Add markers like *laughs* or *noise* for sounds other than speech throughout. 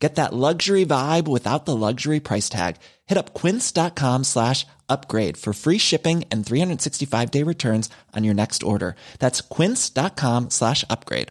Get that luxury vibe without the luxury price tag. Hit up quince.com slash upgrade for free shipping and 365 day returns on your next order. That's quince.com slash upgrade.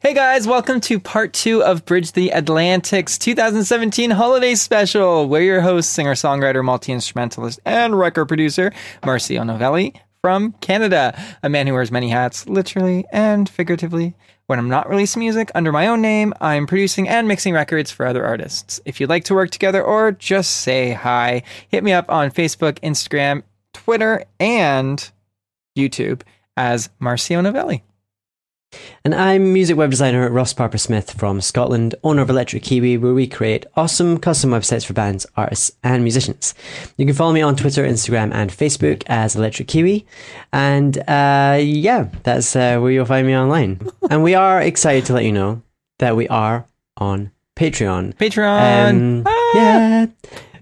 Hey guys, welcome to part two of Bridge the Atlantic's 2017 holiday special. We're your hosts, singer, songwriter, multi instrumentalist, and record producer, Marcio Novelli from Canada, a man who wears many hats, literally and figuratively. When I'm not releasing music under my own name, I'm producing and mixing records for other artists. If you'd like to work together or just say hi, hit me up on Facebook, Instagram, Twitter, and YouTube as Marcio Novelli. And I'm music web designer Ross Parker Smith from Scotland, owner of Electric Kiwi, where we create awesome custom websites for bands, artists, and musicians. You can follow me on Twitter, Instagram, and Facebook as Electric Kiwi. And uh, yeah, that's uh, where you'll find me online. *laughs* and we are excited to let you know that we are on Patreon. Patreon! Um, Ah! Yeah.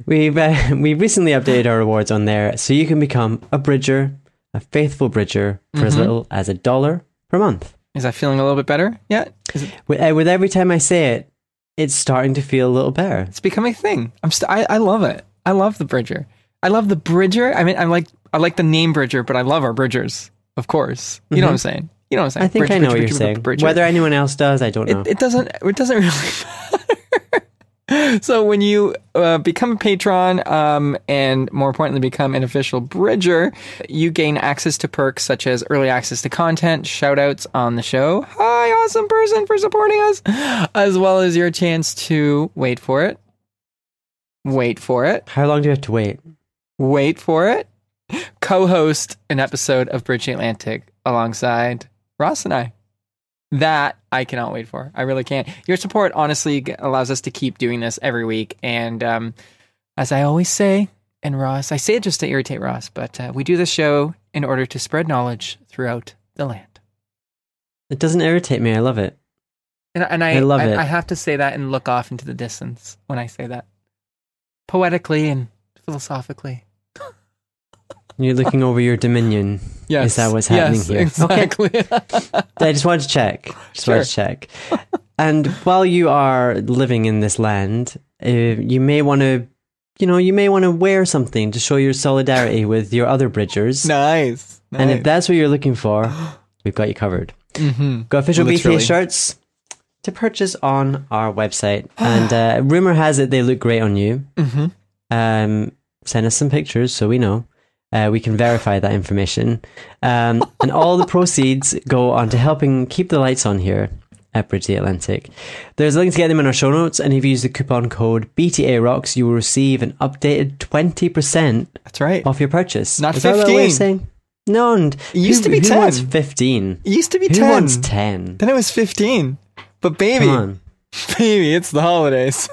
We've, uh, *laughs* we recently updated our rewards on there, so you can become a bridger, a faithful bridger, for as Mhm. little as a dollar per month. Is that feeling a little bit better yet? It, With, uh, with every time I say it, it's starting to feel a little better. it's becoming a thing. I'm st- I, I love it. I love the Bridger. I love the Bridger. I mean, I like I like the name Bridger, but I love our Bridgers, of course. You know what I'm saying? You know what I'm saying? Mm-hmm. I think Bridge, I know bridge, what you're bridge, saying. Bridger. Whether anyone else does, I don't know. it, it doesn't it doesn't *laughs* really matter. *laughs* so when you uh, become a patron um, and more importantly become an official bridger you gain access to perks such as early access to content shout outs on the show hi awesome person for supporting us as well as your chance to wait for it. Wait for it. How long do you have to wait? wait for it. Co-host an episode of bridge atlantic alongside ross and i that I cannot wait for. I really can't. Your support honestly allows us to keep doing this every week. And um, as I always say, and Ross, I say it just to irritate Ross, but uh, we do this show in order to spread knowledge throughout the land. It doesn't irritate me. I love it. And, and I, I love I, it. I have to say that and look off into the distance when I say that, poetically and philosophically. You're looking over your dominion. Yes, Is that what's happening yes, here? Exactly. I just wanted to check. Just Sure. wanted to check. and while you are living in this land, uh, you may want to, you know, you may want to wear something to show your solidarity with your other bridgers. nice. And if that's what you're looking for, *gasps* we've got you covered. hmm Got official Literally. BTA shirts to purchase on our website. *sighs* and uh, rumor has it they look great on you. hmm Um, send us some pictures so we know. Uh, we can verify that information. Um, and all the proceeds go on to helping keep the lights on here at Bridge the Atlantic. There's a link to get them in our show notes, and if you use the coupon code BTA Rocks, you will receive an updated 20% That's right. off your purchase. Not Is that 15. saying? No, and It used who- to be who 10. wants 15? It used to be Who 10. wants 10? Then it was 15. But baby, baby, it's the holidays.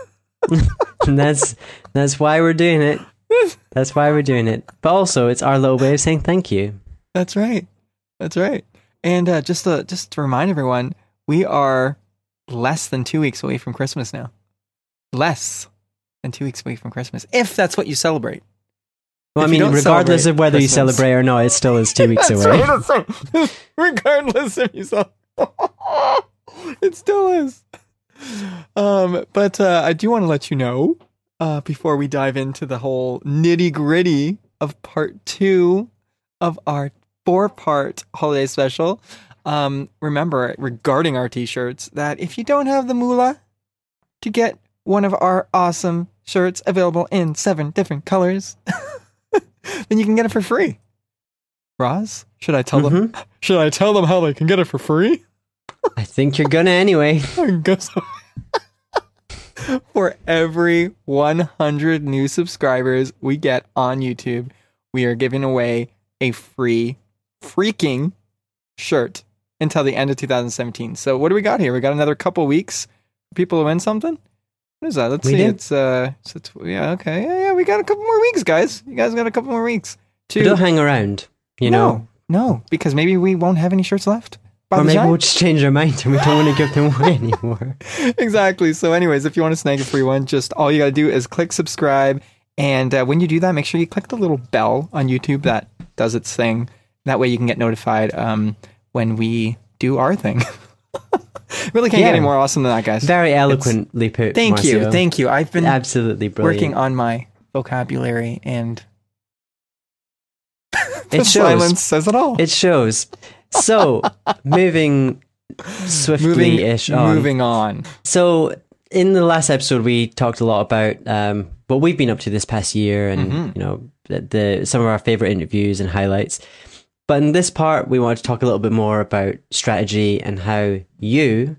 And *laughs* that's that's why we're doing it. *laughs* That's why we're doing it. But also, it's our little way of saying thank you. That's right. That's right. And uh, just to just to remind everyone, we are less than two weeks away from Christmas now. Less than two weeks away from Christmas, if that's what you celebrate. Well, If I mean, regardless of whether you celebrate or not, it still is two *laughs* weeks away. right, *laughs* right. Regardless if you celebrate, *laughs* it still is. Um, but uh, I do want to let you know uh, before we dive into the whole nitty gritty of part two of our four part holiday special. Um, remember, regarding our t shirts, that if you don't have the moolah to get one of our awesome shirts available in seven different colors, *laughs* then you can get it for free. Ross, should I tell them? *laughs* Should I tell them how they can get it for free? I think you're gonna anyway. *laughs* I guess for every 100 new subscribers we get on YouTube, we are giving away a free freaking shirt until the end of 2017. So what do we got here? We got another couple weeks for people to win something. What is that? Let's We see. do. It's uh, so it's, yeah, okay, yeah, yeah. We got a couple more weeks, guys. You guys got a couple more weeks But don't to hang around. You no, know, no, because maybe we won't have any shirts left. By or maybe time. we'll just change our mind and we don't want to give them away *laughs* anymore. exactly. So, anyways, if you want to snag a free one, just all you got to do is click subscribe. And uh, when you do that, make sure you click the little bell on YouTube that does its thing. That way you can get notified um, when we do our thing. *laughs* really can't Yeah. get any more awesome than that, guys. Very eloquently put. Thank you. Thank you. I've been Absolutely brilliant. working on my vocabulary and *laughs* the it shows. silence says it all. It shows. So, moving swiftly ish on. moving on. So, in the last episode, we talked a lot about um, what we've been up to this past year, and Mhm. you know, the, the some of our favorite interviews and highlights. But in this part, we want to talk a little bit more about strategy and how you,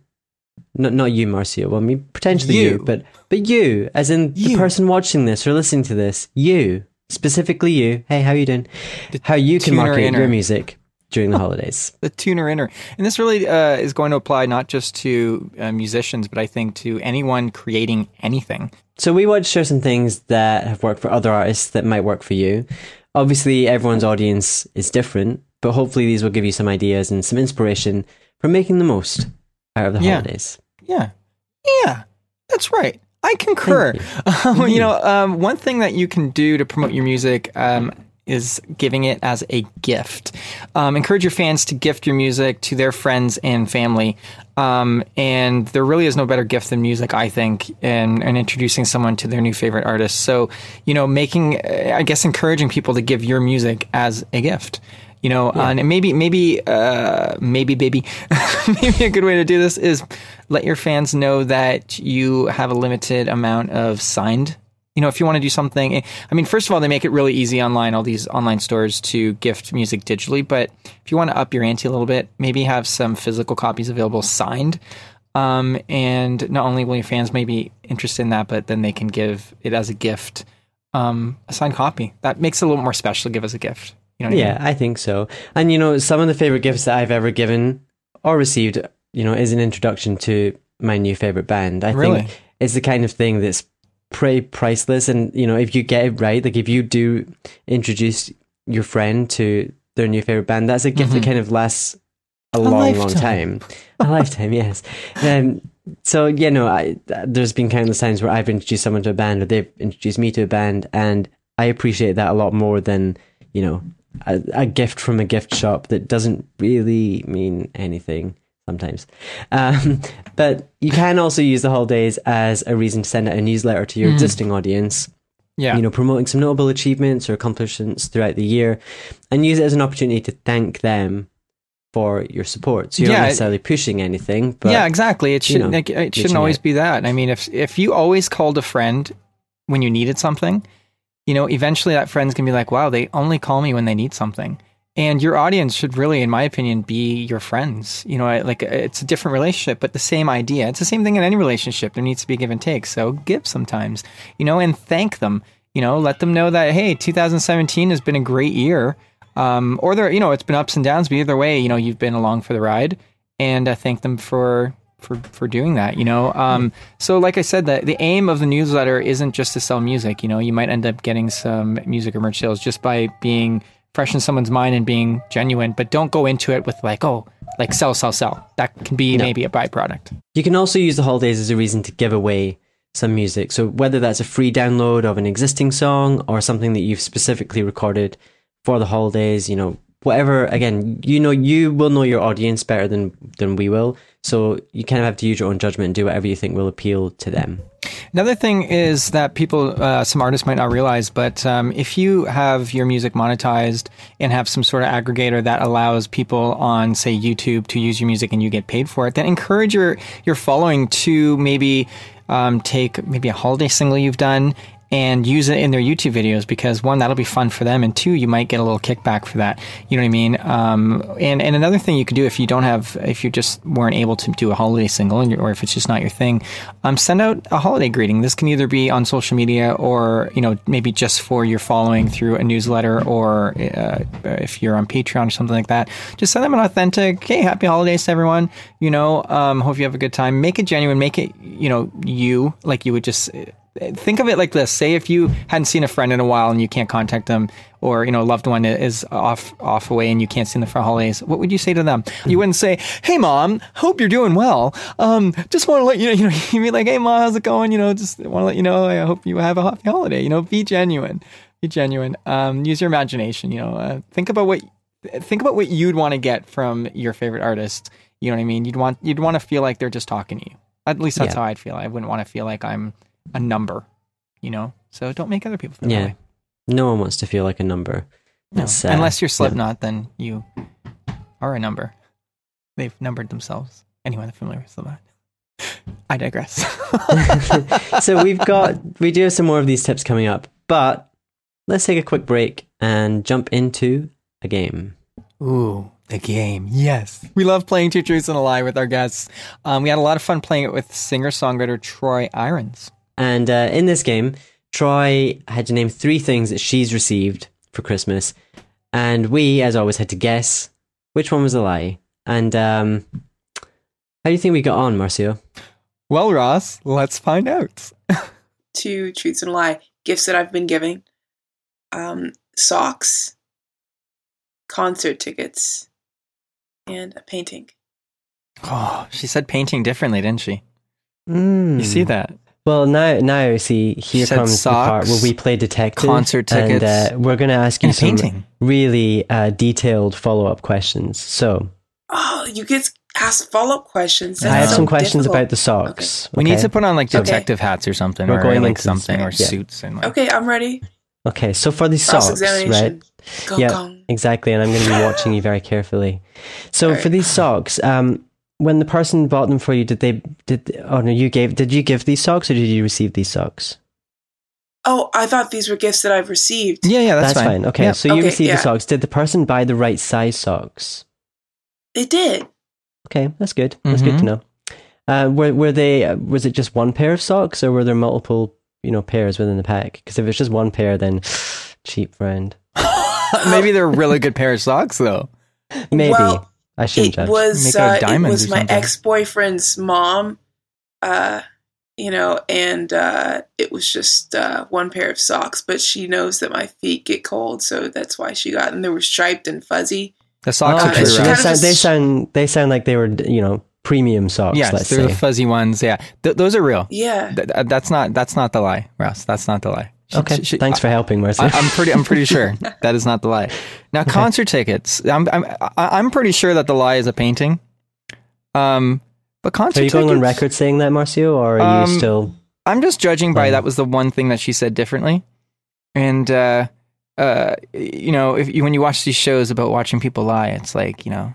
not not you, Marcio, well, I mean potentially you, You. but but you, as in the person watching this or listening to this, you specifically you. Hey, how you doing? How you can market inner. your music during the holidays. *laughs* the tuner inner. And this really uh, is going to apply not just to uh, musicians, but I think to anyone creating anything. So we want to share some things that have worked for other artists that might work for you. Obviously, everyone's audience is different, but hopefully these will give you some ideas and some inspiration for making the most out of the Yeah. holidays. Yeah. Yeah. That's right. I concur. Thank *laughs* Um, you know, um, one thing that you can do to promote your music um, is giving it as a gift. Um, encourage your fans to gift your music to their friends and family. Um, and there really is no better gift than music, I think, and, and introducing someone to their new favorite artist. So, you know, making, uh, I guess, encouraging people to give your music as a gift. You know, uh, and maybe, maybe, uh, maybe, baby, *laughs* maybe a good way to do this is let your fans know that you have a limited amount of signed. You know, if you want to do something, I mean, first of all, they make it really easy online, all these online stores to gift music digitally. But if you want to up your ante a little bit, maybe have some physical copies available signed. Um, and not only will your fans may be interested in that, but then they can give it as a gift, um, a signed copy. That makes it a little more special to give as a gift. You know what I Yeah, mean? I think so. And you know, some of the favorite gifts that I've ever given or received, you know, is an introduction to my new favorite band. I Really? think it's the kind of thing that's pretty priceless. And you know, if you get it right, like if you do introduce your friend to their new favorite band, that's a gift that kind of lasts a, long, long lifetime. time. a lifetime, *laughs* yes. Um, so you know, I, there's been countless times where I've introduced someone to a band, or they've introduced me to a band, and I appreciate that a lot more than you know a, a gift from a gift shop that doesn't really mean anything sometimes. Um, but you can also use the holidays as a reason to send out a newsletter to your existing audience Yeah. you know, promoting some notable achievements or accomplishments throughout the year, and use it as an opportunity to thank them for your support. So you're Yeah, not it- necessarily pushing anything, but yeah, exactly. It shouldn't know, like, it shouldn't always out. be that. I mean, if if you always called a friend when you needed something, you know, eventually that friend's gonna be like, "Wow, they only call me when they need something." And your audience should really, in my opinion, be your friends. You know, like it's a different relationship, but the same idea. It's the same thing in any relationship. There needs to be give and take. So give sometimes, you know, and thank them. You know, let them know that hey, 2017 has been a great year. Um, or there, you know, it's been ups and downs, but either way, you know, you've been along for the ride, and uh, thank them for for for doing that. You know, um, so like I said, the the aim of the newsletter isn't just to sell music. You know, you might end up getting some music or merch sales just by being fresh in someone's mind and being genuine. But don't go into it with like, oh, like sell, sell, sell. That can be maybe a byproduct. you can also use the holidays as a reason to give away some music. So whether that's a free download of an existing song or something that you've specifically recorded for the holidays, you know, whatever. Again, you know, you will know your audience better than than we will. So you kind of have to use your own judgment and do whatever you think will appeal to them. Another thing is that people, uh, some artists might not realize, but um, if you have your music monetized and have some sort of aggregator that allows people on, say, YouTube to use your music and you get paid for it, then encourage your your following to maybe um, take maybe a holiday single you've done and use it in their YouTube videos because one, that'll be fun for them, and two, you might get a little kickback for that. You know what I mean? Um, and and another thing you could do if you don't have, if you just weren't able to do a holiday single, and or if it's just not your thing, um, send out a holiday greeting. This can either be on social media or you know maybe just for your following through a newsletter or uh, if you're on Patreon or something like that. Just send them an authentic, hey, happy holidays to everyone. You know, um, hope you have a good time. Make it genuine. Make it you know you like you would just think of it like this: say if you hadn't seen a friend in a while and you can't contact them, or you know a loved one is off off away and you can't see them for holidays, what would you say to them? You wouldn't say, "Hey, mom, hope you're doing well. Um, just want to let you know." *laughs* You know, you'd be like, "Hey, mom, how's it going? You know, just want to let you know. I hope you have a happy holiday. You know, be genuine, be genuine. Um, use your imagination. You know, uh, think about what think about what you'd want to get from your favorite artist. You know what I mean? You'd want you'd want to feel like they're just talking to you. At least that's Yeah. how I'd feel. I wouldn't want to feel like I'm a number. You know, so don't make other people feel that Yeah. way. No one wants to feel like a number. No. Uh, Unless you're yeah. Slipknot, then you are a number. They've numbered themselves. Anyone that's familiar with Slipknot. I digress. *laughs* *laughs* so we've got we do have some more of these tips coming up, but let's take a quick break and jump into a game. Ooh, the game. Yes. We love playing Two Truths and a Lie with our guests. Um, we had a lot of fun playing it with singer songwriter Troy Irons. And uh, in this game, Troy had to name three things that she's received for Christmas, and we, as always, had to guess which one was a lie. And um, how do you think we got on, Marcio? Well, Ross, let's find out. *laughs* Two truths and a lie. Gifts that I've been giving. Um, socks, concert tickets, and a painting. Oh, she said painting differently, didn't she? Mm. You see that? Well, now, now, see, here said comes the part where we play detective. concert and, uh, we're going to ask you some painting. really uh, detailed follow-up questions. So, Oh, you get asked follow up questions. I have so some questions difficult. about the socks. We need to put on like Okay. detective hats or something, We're or going like something, or yeah. suits, and like, Okay, I'm ready. Okay, so for these socks, right? examination. Go, Yeah. gong. Exactly, and I'm going to be watching you very carefully. So Alright. for these socks, um, when the person bought them for you, did they did? Oh no, you gave. Did you give these socks or did you receive these socks? Oh, I thought these were gifts that I've received. yeah, yeah, that's, That's, fine. Okay, Yep. so you Okay, received yeah. the socks. Did the person buy the right size socks? They did. Okay, that's good. That's good to Mhm. know. Uh, were were they? uh, Was it just one pair of socks, or were there multiple, you know, pairs within the pack? Because if it's just one pair, then *sighs* cheap friend. *laughs* Maybe they're a really good pair of socks, though. Maybe Well, I shouldn't It judge. was Make out of uh, it was my ex boyfriend's mom. Uh, you know, and uh, it was just uh, one pair of socks, but she knows that my feet get cold, so that's why she got. And they were striped and fuzzy. The socks Oh, are okay, true, so they sound, they sound they sound like they were you know premium socks. Yes, let's they're say. the fuzzy ones. Yeah, Th- those are real. Yeah. Th- th- that's not that's not the lie, Ross. That's not the lie. She- okay, she- she- thanks for helping, Mercy. I, I'm pretty. I'm pretty sure *laughs* that is not the lie. Now, concert tickets. I'm. I'm. I- I'm pretty sure that the lie is a painting. Um, but concert are you going on record saying that, Marcio, or are Um, you still? I'm just judging by Oh. that was the one thing that she said differently, and uh, uh, you know, if you, when you watch these shows about watching people lie, it's like you know.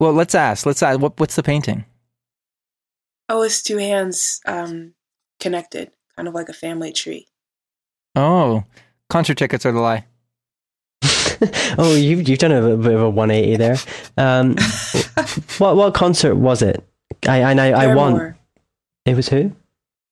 Well, let's ask. Let's ask. What, what's the painting? Oh, it's two hands um, connected, kind of like a family tree. Oh, concert tickets are the lie. *laughs* oh, you've you've done a bit of a 180 there. Um, *laughs* what what concert was it? I I I, I want. Paramore. It was who?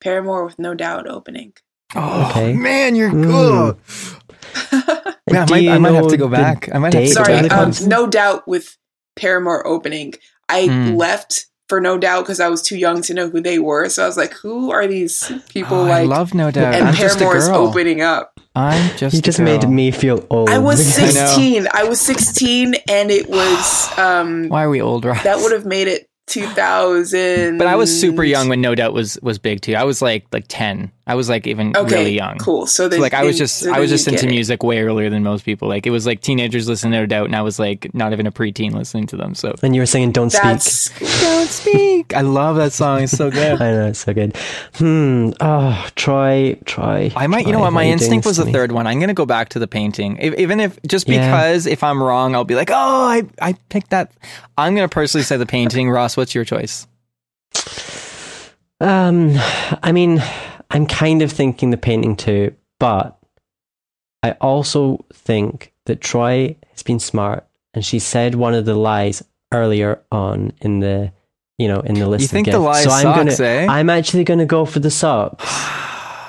Paramore with no doubt opening. Oh Okay. man, you're Mm. good. *laughs* Yeah, I might, I might have to go back. I might have to date go Sorry, back. um, no doubt with Paramore opening. I Hmm. left for no doubt because I was too young to know who they were. So I was like, who are these people Oh, I like? love No Doubt. and I'm just a Paramore's girl. opening up. I'm just. You a just girl. made me feel old. I was *laughs* I 16. I was 16 and it was *sighs* um Why are we old, Ross? that would have made it 2000. But I was super young when No Doubt was was big too. I was like like ten. I was like even Okay, really young. cool. So, So like I was just so I was just into get it. music way earlier than most people. Like it was like teenagers listening to No Doubt, and I was like not even a preteen listening to them. So and you were singing "Don't Speak." Don't speak. I love that song. It's so *laughs* good. I know it's so good. Hmm. Oh, try, Troy. I might, you know what? My why are you doing instinct was the me? third one. I'm gonna go back to the painting, if, even if just Yeah. because if I'm wrong, I'll be like, oh, I I picked that. I'm gonna personally say the painting. Ross, what's your choice? Um, I mean, I'm kind of thinking the painting too, but I also think that Troy has been smart, and she said one of the lies earlier on in the, you know, in the list. You of think the lie so I'm gonna, eh? I'm actually going to go for the socks. *sighs* *sighs* *sighs*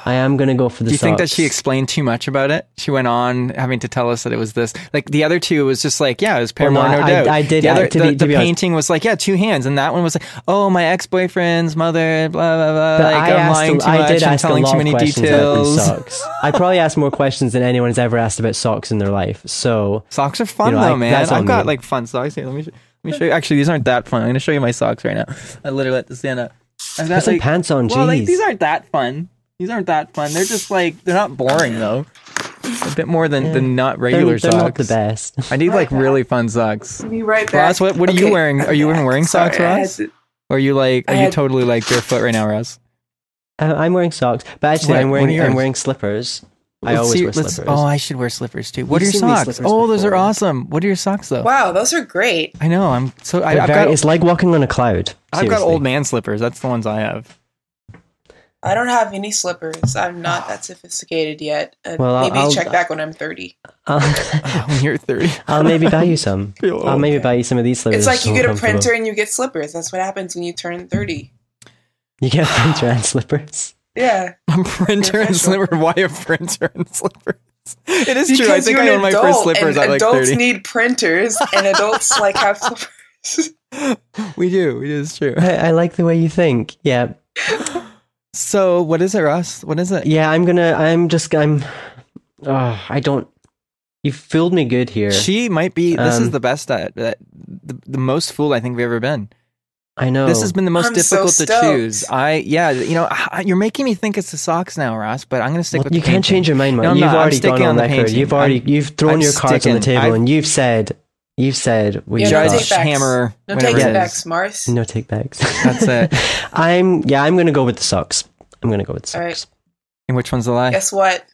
I am gonna go for the. Do you think that she explained too much about it? She went on having to tell us that it was this. Like the other two was just like, yeah, it was Well, Paramore, no, no, I- doubt. I did- The, other, I- to the, be- to the painting was like, yeah, two hands, and that one was like, oh, my ex boyfriend's mother, blah blah blah. But like I I'm asked lying a- too I much did and ask telling too many questions about these details. socks. I probably asked more questions than anyone's ever asked about socks in their life. So Socks are fun You know, though, I- man. I've got like fun socks here. Let me sh- let me show you. Actually, these aren't that fun. I'm gonna show you my socks right now. I literally let this stand up. I've got put some pants on. well, like jeez. these aren't that fun. These aren't that fun. They're just like they're not boring though. A bit more than, than not they're, regular they're socks. not the best. I need like *laughs* really fun socks. Be right back. Ross, what what are you wearing? Are you I'm even wearing back. socks, Sorry, Ross? to- Or are you like are I you totally like barefoot right now, Ross? Uh, I'm wearing socks, but actually, What- I'm wearing I'm wearing slippers. I Let's always see- wear slippers. Oh, I should wear slippers too. What You've are your socks? slippers Oh, those are awesome. What are your socks though? Wow, those are great. I know. I'm so I, I've very- got it's like walking on a cloud. I've got old man slippers. That's the ones I have. I don't have any slippers. I'm not that sophisticated yet. Uh, Well, I'll- maybe I'll- check back when I'm 30. I'll, *laughs* when you're 30. I'll maybe buy you *laughs* some. Feel I'll old. maybe buy you some of these slippers. It's like you get a printer and you get slippers. That's what happens when you turn 30. You get a printer and slippers. Yeah. A printer and Professional. slipper. Why a printer and slippers? It is true. I think you're I an own my adult, first slippers and at like adults need printers and adults like have slippers. *laughs* we do. It is true. I, I like the way you think. Yeah, So, what is it, Ross? What is it? yeah. I'm gonna. I'm just. I'm. Oh, I don't. You fooled me good here. She might be. This is Um, the best at, at the, the most fool I think we've ever been. I know. This has been the most I'm so difficult to choose. I yeah, you know, I- you're making me think it's the socks now, Ross. But I'm gonna stick Well, with. you the can't painting. change your mind, man. No, you've not. Already gone on on the record. painting. You've already. I'm- you've thrown I'm your cards on the table, I've- and you've said. You've said. We Yeah, no Judge take backs. Hammer. No whatever takes it. Mars. No take backs. That's it. *laughs* I'm. Yeah, I'm gonna go with the socks. I'm gonna go with the All right. socks. And which one's the lie? Guess what?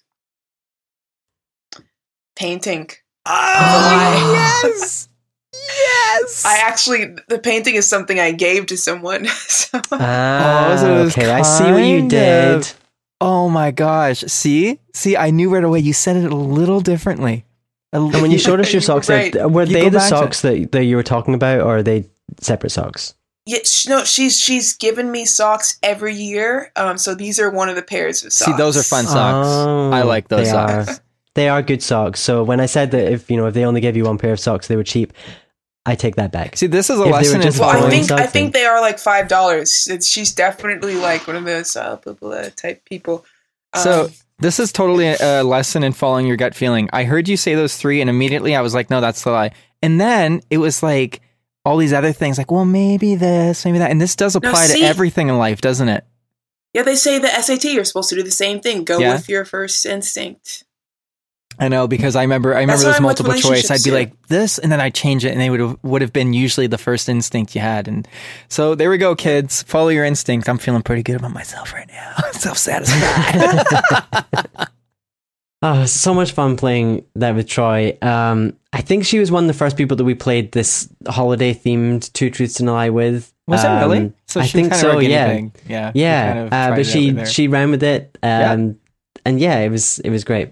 Painting. Oh, yes! yes. I actually, the painting is something I gave to someone. *laughs* so, Ah, so okay. I see what you did. of- Oh my gosh! See, see, I knew right away. You said it a little differently. A And when you showed us your socks, were right. were You they the back to- socks that, that you were talking about, or are they separate socks? yeah, no, she's she's given me socks every year. Um, so these are one of the pairs of socks. See, those are fun socks. Oh, I like those they socks. Are, they are good socks. So when I said that if you know if they only gave you one pair of socks, they were cheap, I take that back. See, this is a If lesson in just Well, I Throwing following. think I think they are like five dollars. She's definitely like one of those uh, blah, blah, type people. So Um, this is totally a, a lesson in following your gut feeling. I heard you say those three, and immediately I was like, "No, that's the lie." And then it was like all these other things, like, "Well, maybe this, maybe that," and this does apply to see- everything in life, doesn't it? yeah, they say the SAT you're supposed to do the same thing. Go Yeah. with your first instinct. I know because I remember I remember those why I'm with multiple choice. I'd be too. like this, and then I'd change it, and they would have would have been usually the first instinct you had. And so there we go, kids. Follow your instinct. I'm feeling pretty good about myself right now. *laughs* Self satisfied. Oh, *laughs* so much fun playing that with Troy. Um, I think she was one of the first people that we played this holiday themed Two Truths and a Lie with. Was it Um, really? So I she think kind so. of our yeah. Yeah. yeah. kind of uh, but she she ran with it. Um, and yeah, it was it was great.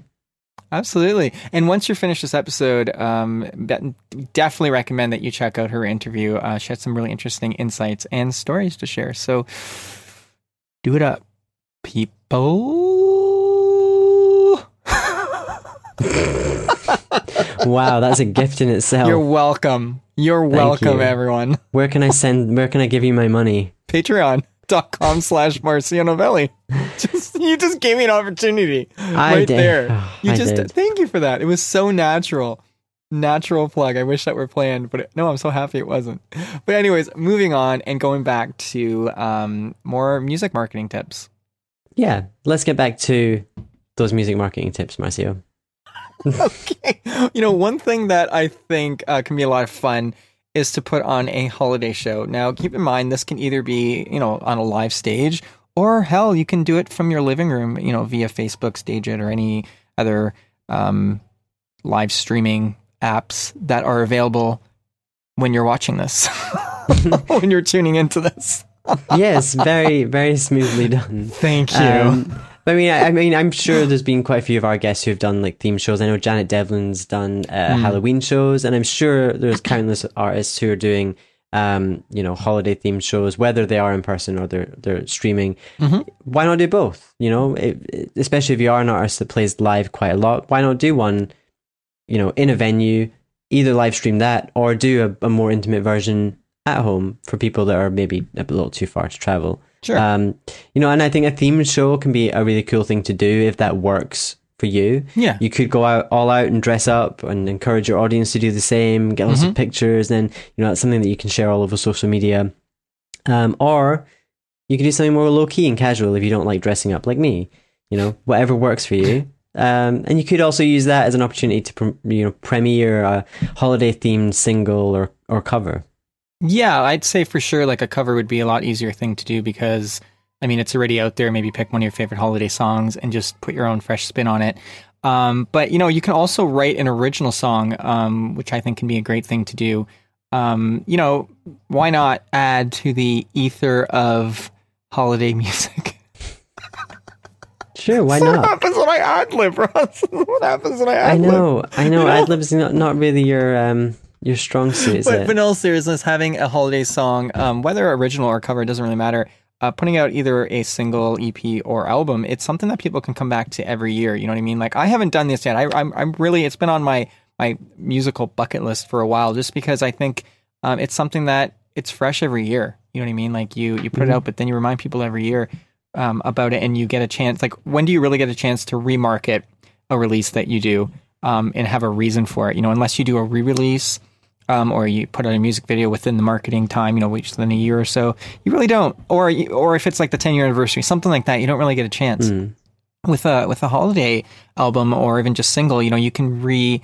Absolutely. And once you finish this episode, um, definitely recommend that you check out her interview. Uh, she had some really interesting insights and stories to share. So do it up, people. *laughs* Wow, that's a gift in itself. You're welcome. You're welcome, you. everyone. Where can I send? Where can I give you my money? Patreon.com slash Marcio Novelli. *laughs* Just, you just gave me an opportunity I right did. there. *sighs* You I just, did. thank you for that. It was so natural. Natural plug. I wish that were planned, but it, no, I'm so happy it wasn't. But anyways, moving on and going back to um, more music marketing tips. Yeah, let's get back to those music marketing tips, Marcio. *laughs* okay. You know, one thing that I think uh, can be a lot of fun is to put on a holiday show. Now, keep in mind, this can either be, you know, on a live stage or hell, you can do it from your living room, you know, via Facebook, Stage It, or any other um, live streaming apps that are available when you're watching this, *laughs* *laughs* when you're tuning into this. yes, very very smoothly done. *laughs* Thank you. Um, but I mean, I, I mean, I'm sure there's been quite a few of our guests who've done like theme shows. I know Janet Devlin's done uh, Hmm. Halloween shows, and I'm sure there's countless artists who are doing um, you know, holiday themed shows, whether they are in person or they're they're streaming. Mhm. Why not do both? You know, it- especially if you are an artist that plays live quite a lot. Why not do one, you know, in a venue, either live stream that or do a, a more intimate version at home for people that are maybe a little too far to travel. Sure. Um, you know, and I think a themed show can be a really cool thing to do if that works for you. yeah. You could go out all out and dress up and encourage your audience to do the same, get lots Mhm. of pictures, and you know that's something that you can share all over social media. Um, or you can do something more low key and casual if you don't like dressing up like me. You know, whatever works for you. Um, and you could also use that as an opportunity to you know premiere a holiday themed single or or cover. Yeah, I'd say for sure like a cover would be a lot easier thing to do because I mean it's already out there. Maybe pick one of your favorite holiday songs and just put your own fresh spin on it. Um, but you know, you can also write an original song, um, which I think can be a great thing to do. Um, you know, why not add to the ether of holiday *laughs* music? Sure, why what not? What happens when I ad lib, Ross? *laughs* what happens when I ad I lib? know, I know. You know? Ad lib's not not really your um your strong suit, is but, it? but in all seriousness, having a holiday song, um, whether original or cover, doesn't really matter. Uh, putting out either a single EP or album, it's something that people can come back to every year. You know what I mean? Like I haven't done this yet. I, I'm I'm really it's been on my my musical bucket list for a while, just because I think um, it's something that it's fresh every year. You know what I mean? Like you you put it out, but then you remind people every year um, about it, and you get a chance. Like when do you really get a chance to remarket a release that you do um, and have a reason for it? You know, unless you do a re-release um, or you put out a music video within the marketing time, you know, which within a year or so, you really don't. Or or if it's like the 10 year anniversary, something like that, you don't really get a chance. Mm. With a with a holiday album or even just single, you know, you can re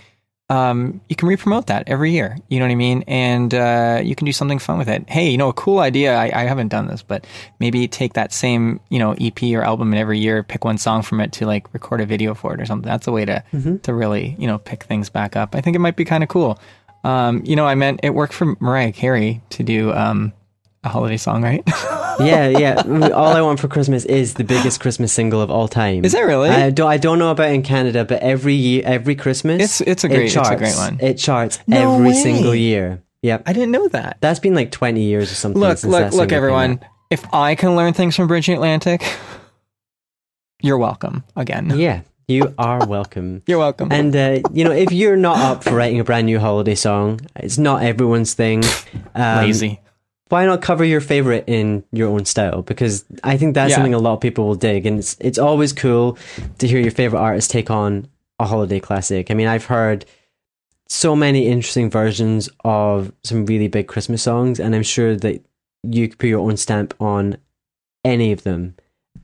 um, you can re-promote that every year. You know what I mean? And uh, you can do something fun with it. Hey, you know, a cool idea. I, I haven't done this, but maybe take that same you know EP or album and every year pick one song from it to like record a video for it or something. That's a way to to really you know pick things back up. I think it might be kind of cool. Um, you know, I meant it worked for Mariah Carey to do um, a holiday song, right? *laughs* yeah, yeah. All I want for Christmas is the biggest Christmas single of all time. Is it really? I don't. I don't know about in Canada, but every year, every Christmas, It's- it's a it great- it's a charts. great one. It charts No every way. single year. Yep, I didn't know that. that's been like twenty years or something. Look, look, look, everyone. If I can learn things from Bridging Atlantic, *laughs* you're welcome again. Yeah, you are welcome. *laughs* You're welcome. And uh, you know, if you're not up for writing a brand new holiday song, it's not everyone's thing. Um, Lazy. why not cover your favorite in your own style? Because I think that's Yeah. something a lot of people will dig, and it's it's always cool to hear your favorite artist take on a holiday classic. I mean, I've heard so many interesting versions of some really big Christmas songs, and I'm sure that you could put your own stamp on any of them,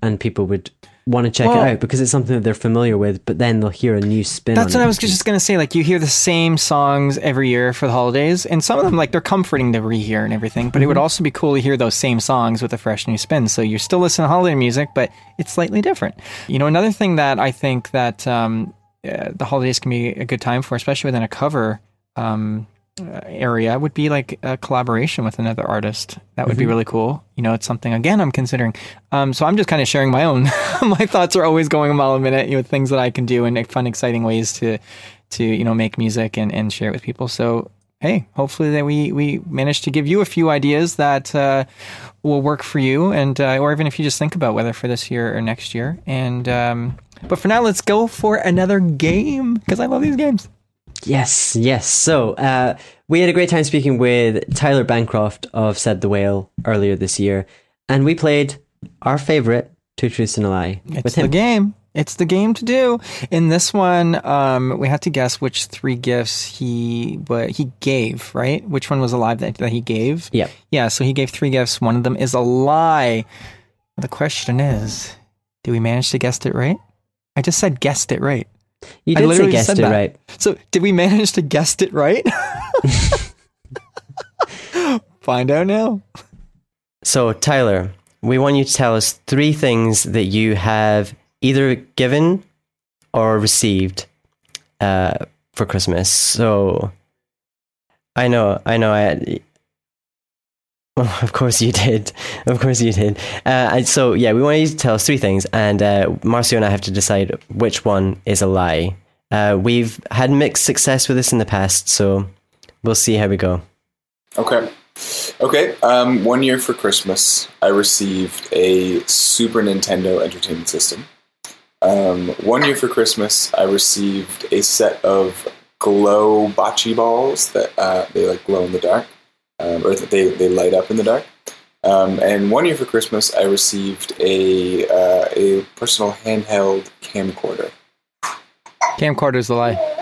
and people would want to check Well- it out because it's something that they're familiar with. But then they'll hear a new spin. That's what it. I was just gonna say. Like you hear the same songs every year for the holidays, and some of them like they're comforting to rehear and everything. But it Mm-hmm. would also be cool to hear those same songs with a fresh new spin. So you're still listening to holiday music, but it's slightly different. You know, another thing that I think that um, uh, the holidays can be a good time for, especially within a cover um, area, would be like a collaboration with another artist. That would be really cool. You know, it's something again I'm considering. Um, so I'm just kind of sharing my own. *laughs* my thoughts are always going a mile a minute. You know, things that I can do and fun, exciting ways to to you know make music and, and share it with people. So hey, hopefully that we we managed to give you a few ideas that uh, will work for you, and uh, or even if you just think about whether for this year or next year. And um, but for now, let's go for another game because I love these games. Yes, yes. So uh, we had a great time speaking with Tyler Bancroft of Said the Whale earlier this year, and we played our favorite Two Truths and a Lie It's with the game. It's the game to do. In this one, um, we had to guess which three gifts he but he gave. Right? Which one was alive that, that he gave? Yep. Yeah. So he gave three gifts. One of them is a lie. The question is, do we manage to guess it right? I just said guessed it right. You I did say literally guessed said it that. right. So did we manage to guessed it right? *laughs* Find out now. So Tyler, we want you to tell us three things that you have either given or received uh, for Christmas. So I know, I know, I. Oh, of course you did. Of course you did. Uh, and so yeah, we want you to tell us three things, and uh, Marcio and I have to decide which one is a lie. Uh, we've had mixed success with this in the past, so we'll see how we go. Okay. Okay, um, one year for Christmas, I received a Super Nintendo Entertainment System. Um, one year for Christmas, I received a set of glow bocce balls that uh, they like glow in the dark, um, or that they, they light up in the dark. Um, and one year for Christmas, I received a uh, a personal handheld camcorder. Camcorder's the lie.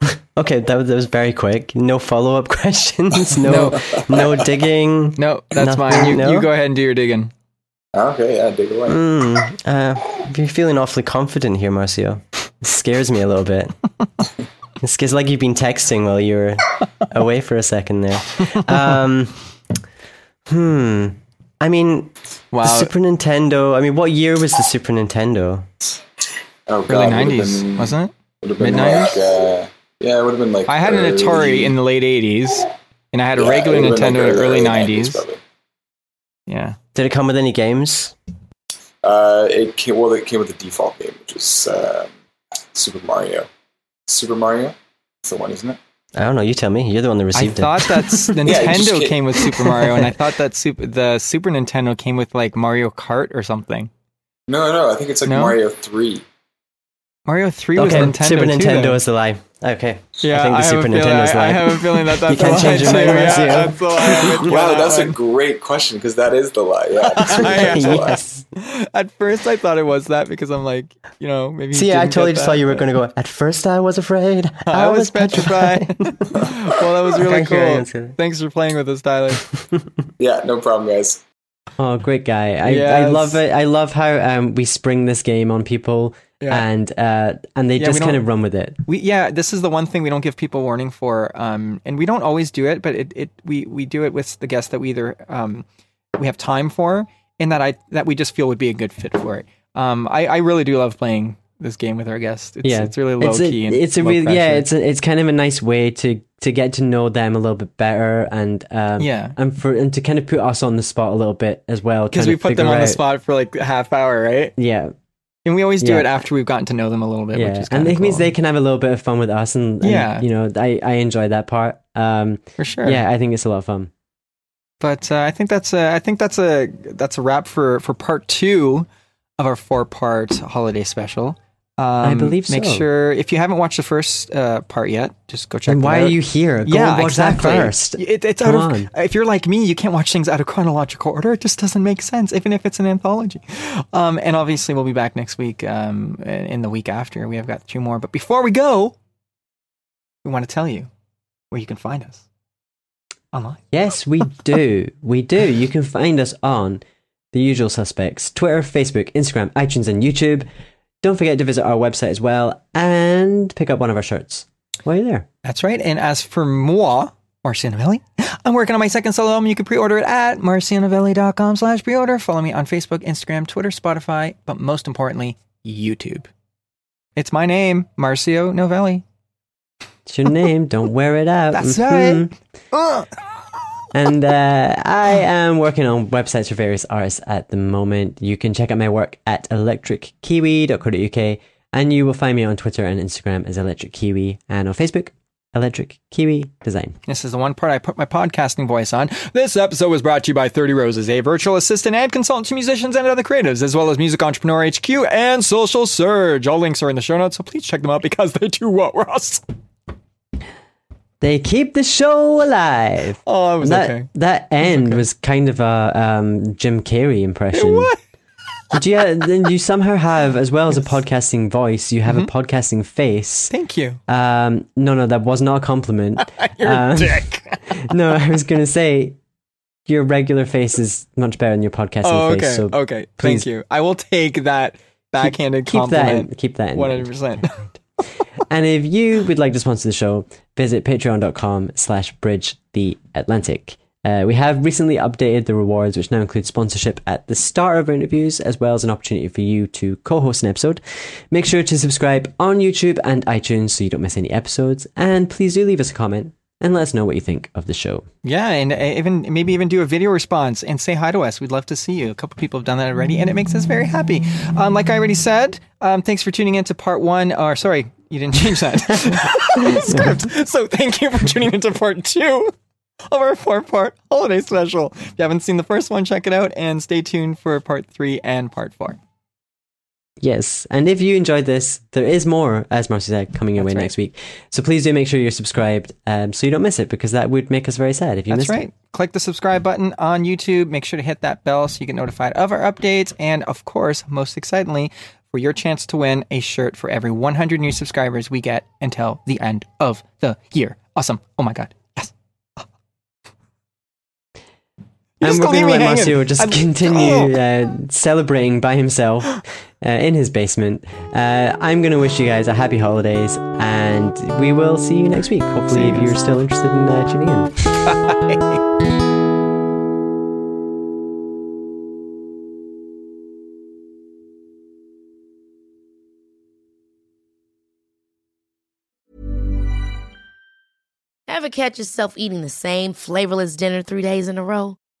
*laughs* Okay, that was, that was very quick. No follow up *laughs* questions. No, no, digging. No, that's Nothing, mine. You, no? you go ahead and do your digging. Okay, yeah, dig away. Mm, uh, you're feeling awfully confident here, Marcio. It scares me a little bit. *laughs* It's, it's like you've been texting while you were *laughs* away for a second there. Um, hmm. I mean, Wow. the Super Nintendo. I mean, what year was the Super Nintendo? Oh god, Early nineties, been- wasn't it? would've been Mid-nineties? like, uh, yeah, it would have been like. I had an Atari in the late eighties, and I had a yeah, regular it would've been, Nintendo like, in the early nineties. probably. Yeah. Did it come with any games? Uh, it came well. It came with the default game, which is um, Super Mario. Super Mario, it's the one, isn't it? I don't know. You tell me. You're the one that received it. I received thought that *laughs* Nintendo kid- came with Super Mario, and I *laughs* thought that super, the Super Nintendo came with like Mario Kart or something. No, no, I think it's like No? Mario Three. Mario Three it. was Okay, Nintendo. Super Nintendo though. is the lie. Okay. Yeah, I think the have Super Nintendo is the I, I have a feeling that *laughs* that's You can't a lie change your too, mind, yeah, that's a lie. I'm with you on Wow, that's a great question because that is the lie. Yeah, the Super Yeah. Nintendo's the lie. yes. At first, I thought it was that because I'm like, you know, maybe. See, I didn't totally get just that, thought you were going to go. At first, I was afraid. *laughs* I was petrified. *laughs* well, that was really can't hear you, cool. Thanks for playing with us, Tyler. Yeah, no problem, guys. Oh, great guy! I, I love it. I love how um, we spring this game on people, Yeah. and uh, and they Yeah, just kind of run with it. We yeah, this is the one thing we don't give people warning for, um, and we don't always do it, but it, it we we do it with the guests that we either um, we have time for, and that I that we just feel would be a good fit for it. Um, I, I really do love playing this game with our guests. It's, yeah, it's really low it's a, key. and it's a really yeah. It's a, it's kind of a nice way to to get to know them a little bit better, and um, yeah. and for and to kind of put us on the spot a little bit as well. Because we put them on the spot for like a half hour, right? Yeah, And we always do Yeah. it after we've gotten to know them a little bit, which yeah, and it means they can have a little bit of fun with us, and, and, Yeah. you know, I I enjoy that part. Um, for sure. yeah, I think it's a lot of fun. But uh, I think that's a, I think that's a that's a wrap for for part two of our four part holiday special. Um, believe so. Make sure if you haven't watched the first uh, part yet, just go check. And why out. are you here? Go yeah, watch exactly. that first. It, it's Come out of. on. If you're like me, you can't watch things out of chronological order. It just doesn't make sense, even if it's an anthology. Um, and obviously, we'll be back next week. Um, in the week after, we have got two more. But before we go, we want to tell you where you can find us online. Yes, we do. *laughs* we do. You can find us on the usual suspects Twitter, Facebook, Instagram, iTunes, and YouTube. Don't forget to visit our website as well and pick up one of our shirts while you're there. That's right. And as for moi, Marcio Novelli, I'm working on my second solo album. You can pre-order it at marcionovelli.com slash pre-order. Follow me on Facebook, Instagram, Twitter, Spotify, but most importantly, YouTube. It's my name, Marcio Novelli. It's your name. Don't wear it out. *laughs* That's Mhm. right. Ugh. *laughs* And uh, I am working on websites for various artists at the moment. You can check out my work at electrickiwi.co.uk and you will find me on Twitter and Instagram as Electric Kiwi and on Facebook, Electric Kiwi Design. This is the one part I put my podcasting voice on. This episode was brought to you by 30 Roses, a virtual assistant and consultant to musicians and other creatives, as well as Music Entrepreneur HQ and Social Surge. All links are in the show notes, so please check them out because they do what, Ross? They keep the show alive. Oh, it was that okay. that end was kind of a um, Jim Carrey impression. What? Did you? uh, *laughs* Then you somehow have, as well as a podcasting voice, you have Mm-hmm. a podcasting face. Thank you. Um, no, no, that was not a compliment. *laughs* You're a Um, dick. *laughs* no, I was going to say your regular face is much better than your podcasting Oh, okay. face. So okay. please- Thank you. I will take that backhanded keep that. compliment. In, keep that. In. One hundred percent. And if you would like to sponsor the show, visit patreon.com slash bridge the Atlantic. Uh, we have recently updated the rewards, which now include sponsorship at the start of our interviews, as well as an opportunity for you to co-host an episode. Make sure to subscribe on YouTube and iTunes so you don't miss any episodes. And please do leave us a comment and let us know what you think of the show. Yeah, and uh, even maybe even do a video response and say hi to us. We'd love to see you. A couple people have done that already, and it makes us very happy. Um, like I already said, um, thanks for tuning in to part one. Or sorry, you didn't *laughs* change that *laughs* script. So thank you for tuning into part two of our four part holiday special. If you haven't seen the first one, check it out and stay tuned for part three and part four. Yes, and if you enjoyed this, there is more, as Marcy said, coming your That's way right. next week. So please do make sure you're subscribed, um, so you don't miss it, because that would make us very sad if you That's missed right. Click the subscribe button on YouTube. Make sure to hit that bell so you get notified of our updates. And of course, most excitingly, for your chance to win a shirt for every 100 new subscribers we get until the end of the year. Awesome. Oh my God. Yes. You And we're leave going to let hanging. Marcio just I'm- continue Oh. uh, celebrating by himself *gasps* uh, in his basement. Uh, I'm going to wish you guys a happy holidays, and we will see you next week. Hopefully, if you're still interested in uh, tuning in. Bye. *laughs* Ever catch yourself eating the same flavorless dinner three days in a row?